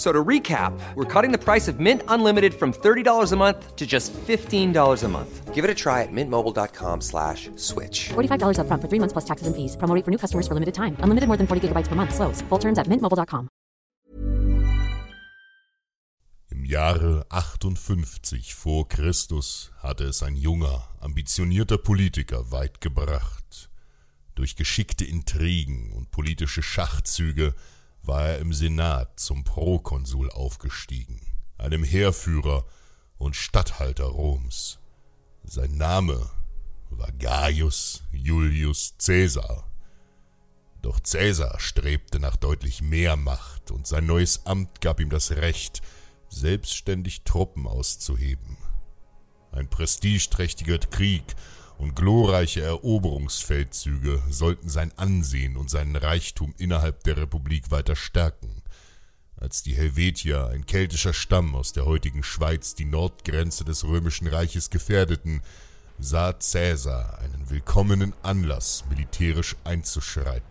So to recap, we're cutting the price of Mint Unlimited from $30 a month to just $15 a month. Give it a try at mintmobile.com slash switch. $45 up front for three months plus taxes and fees. Promo for new customers for limited time. Unlimited more than 40 gigabytes per month. Slows. Full terms at mintmobile.com. Im Jahre 58 vor Christus hatte es ein junger, ambitionierter Politiker weit gebracht. Durch geschickte Intrigen und politische Schachzüge war er im Senat zum Prokonsul aufgestiegen, einem Heerführer und Statthalter Roms. Sein Name war Gaius Julius Caesar. Doch Caesar strebte nach deutlich mehr Macht, und sein neues Amt gab ihm das Recht, selbstständig Truppen auszuheben. Ein prestigeträchtiger Krieg und glorreiche Eroberungsfeldzüge sollten sein Ansehen und seinen Reichtum innerhalb der Republik weiter stärken. Als die Helvetier, ein keltischer Stamm aus der heutigen Schweiz, die Nordgrenze des römischen Reiches gefährdeten, sah Caesar einen willkommenen Anlass, militärisch einzuschreiten.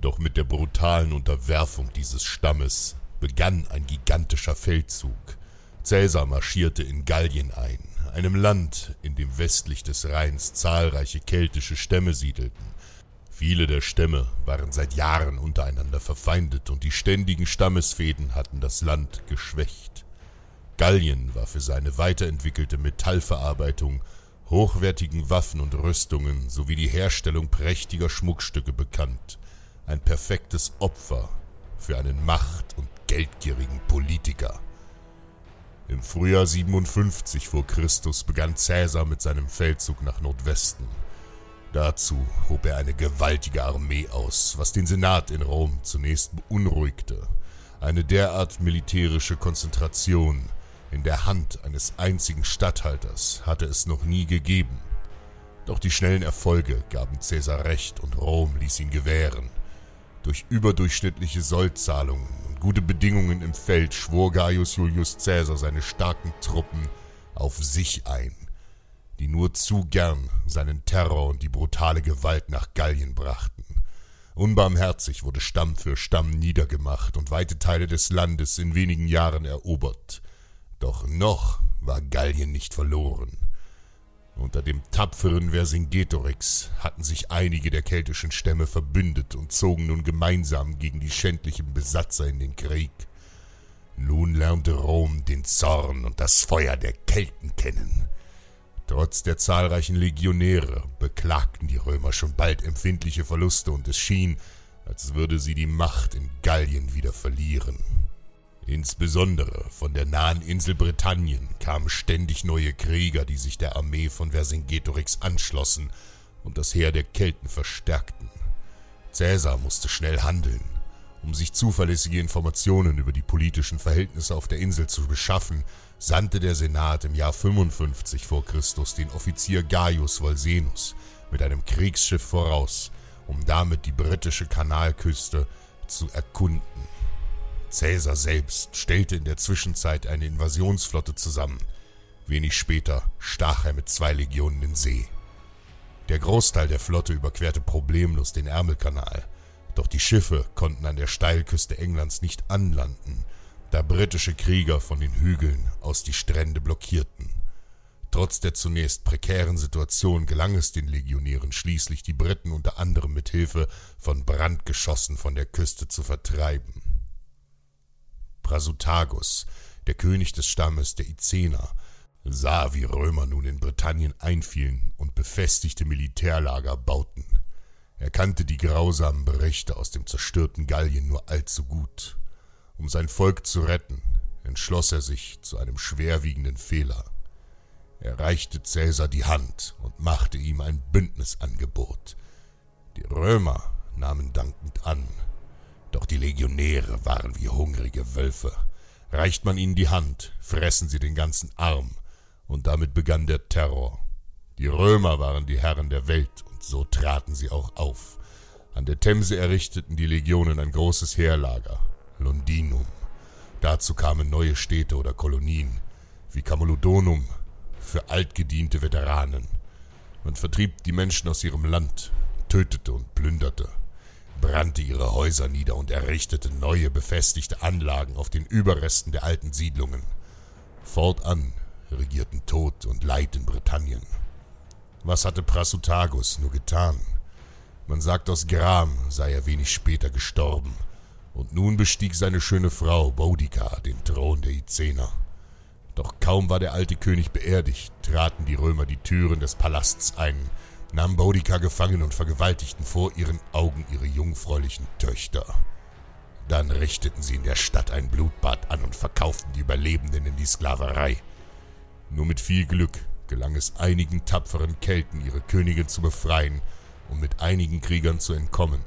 Doch mit der brutalen Unterwerfung dieses Stammes begann ein gigantischer Feldzug. Caesar marschierte in Gallien ein, einem Land, in dem westlich des Rheins zahlreiche keltische Stämme siedelten. Viele der Stämme waren seit Jahren untereinander verfeindet und die ständigen Stammesfäden hatten das Land geschwächt. Gallien war für seine weiterentwickelte Metallverarbeitung, hochwertigen Waffen und Rüstungen sowie die Herstellung prächtiger Schmuckstücke bekannt, ein perfektes Opfer für einen macht- und geldgierigen Politiker. Im Frühjahr 57 vor Christus begann Caesar mit seinem Feldzug nach Nordwesten. Dazu hob er eine gewaltige Armee aus, was den Senat in Rom zunächst beunruhigte. Eine derart militärische Konzentration in der Hand eines einzigen Statthalters hatte es noch nie gegeben. Doch die schnellen Erfolge gaben Caesar recht und Rom ließ ihn gewähren. Durch überdurchschnittliche Sollzahlungen gute Bedingungen im Feld schwor Gaius Julius Caesar seine starken Truppen auf sich ein, die nur zu gern seinen Terror und die brutale Gewalt nach Gallien brachten. Unbarmherzig wurde Stamm für Stamm niedergemacht und weite Teile des Landes in wenigen Jahren erobert. Doch noch war Gallien nicht verloren. Unter dem tapferen Vercingetorix hatten sich einige der keltischen Stämme verbündet und zogen nun gemeinsam gegen die schändlichen Besatzer in den Krieg. Nun lernte Rom den Zorn und das Feuer der Kelten kennen. Trotz der zahlreichen Legionäre beklagten die Römer schon bald empfindliche Verluste und es schien, als würde sie die Macht in Gallien wieder verlieren. Insbesondere von der nahen Insel Britannien kamen ständig neue Krieger, die sich der Armee von Vercingetorix anschlossen und das Heer der Kelten verstärkten. Caesar musste schnell handeln. Um sich zuverlässige Informationen über die politischen Verhältnisse auf der Insel zu beschaffen, sandte der Senat im Jahr 55 vor Christus den Offizier Gaius Volsenus mit einem Kriegsschiff voraus, um damit die britische Kanalküste zu erkunden. Caesar selbst stellte in der Zwischenzeit eine Invasionsflotte zusammen. Wenig später stach er mit zwei Legionen in See. Der Großteil der Flotte überquerte problemlos den Ärmelkanal, doch die Schiffe konnten an der Steilküste Englands nicht anlanden, da britische Krieger von den Hügeln aus die Strände blockierten. Trotz der zunächst prekären Situation gelang es den Legionären schließlich, die Briten unter anderem mit Hilfe von Brandgeschossen von der Küste zu vertreiben. Prasutagus, der König des Stammes der Icener, sah, wie Römer nun in Britannien einfielen und befestigte Militärlager bauten. Er kannte die grausamen Berichte aus dem zerstörten Gallien nur allzu gut. Um sein Volk zu retten, entschloss er sich zu einem schwerwiegenden Fehler. Er reichte Cäsar die Hand und machte ihm ein Bündnisangebot. Die Römer nahmen dankend an, doch die Legionäre waren wie hungrige Wölfe. Reicht man ihnen die Hand, fressen sie den ganzen Arm, und damit begann der Terror. Die Römer waren die Herren der Welt, und so traten sie auch auf. An der Themse errichteten die Legionen ein großes Heerlager, Londinum. Dazu kamen neue Städte oder Kolonien, wie Camulodonum, für altgediente Veteranen. Man vertrieb die Menschen aus ihrem Land, tötete und plünderte, brannte ihre Häuser nieder und errichtete neue befestigte Anlagen auf den Überresten der alten Siedlungen. Fortan regierten Tod und Leid in Britannien. Was hatte Prasutagus nur getan? Man sagt, aus Gram sei er wenig später gestorben, und nun bestieg seine schöne Frau Boudica den Thron der Izener. Doch kaum war der alte König beerdigt, traten die Römer die Türen des Palasts ein, nahmen Boudica gefangen und vergewaltigten vor ihren Augen ihre jungfräulichen Töchter. Dann richteten sie in der Stadt ein Blutbad an und verkauften die Überlebenden in die Sklaverei. Nur mit viel Glück gelang es einigen tapferen Kelten, ihre Königin zu befreien und mit einigen Kriegern zu entkommen.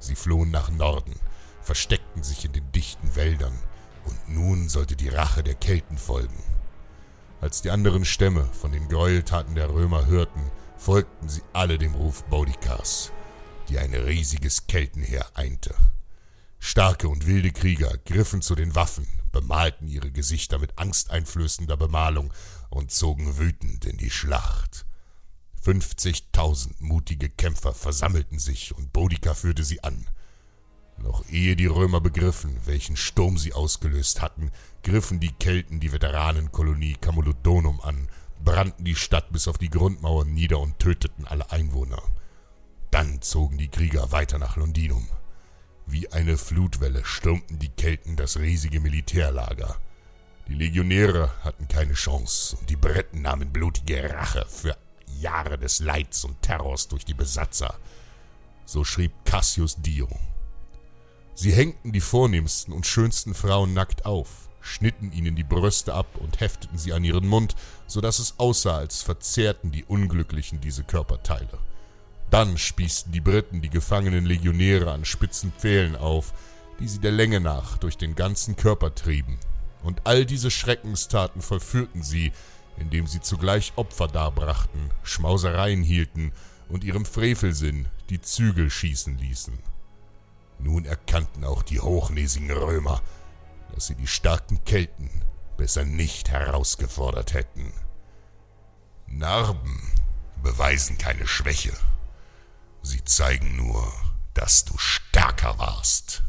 Sie flohen nach Norden, versteckten sich in den dichten Wäldern, und nun sollte die Rache der Kelten folgen. Als die anderen Stämme von den Gräueltaten der Römer hörten, folgten sie alle dem Ruf Boudikas, die ein riesiges Keltenheer einte. Starke und wilde Krieger griffen zu den Waffen, bemalten ihre Gesichter mit angsteinflößender Bemalung und zogen wütend in die Schlacht. Fünfzigtausend mutige Kämpfer versammelten sich und Boudica führte sie an. Noch ehe die Römer begriffen, welchen Sturm sie ausgelöst hatten, griffen die Kelten die Veteranenkolonie Camulodonum an, brannten die Stadt bis auf die Grundmauern nieder und töteten alle Einwohner. Dann zogen die Krieger weiter nach Londinum. Wie eine Flutwelle stürmten die Kelten das riesige Militärlager. Die Legionäre hatten keine Chance und die Bretten nahmen blutige Rache für Jahre des Leids und Terrors durch die Besatzer. So schrieb Cassius Dio. Sie hängten die vornehmsten und schönsten Frauen nackt auf, schnitten ihnen die Brüste ab und hefteten sie an ihren Mund, so dass es aussah, als verzehrten die Unglücklichen diese Körperteile. Dann spießten die Briten die gefangenen Legionäre an spitzen Pfählen auf, die sie der Länge nach durch den ganzen Körper trieben. Und all diese Schreckenstaten vollführten sie, indem sie zugleich Opfer darbrachten, Schmausereien hielten und ihrem Frevelsinn die Zügel schießen ließen. Nun erkannten auch die hochnäsigen Römer, dass sie die starken Kelten besser nicht herausgefordert hätten. Narben beweisen keine Schwäche. Sie zeigen nur, dass du stärker warst.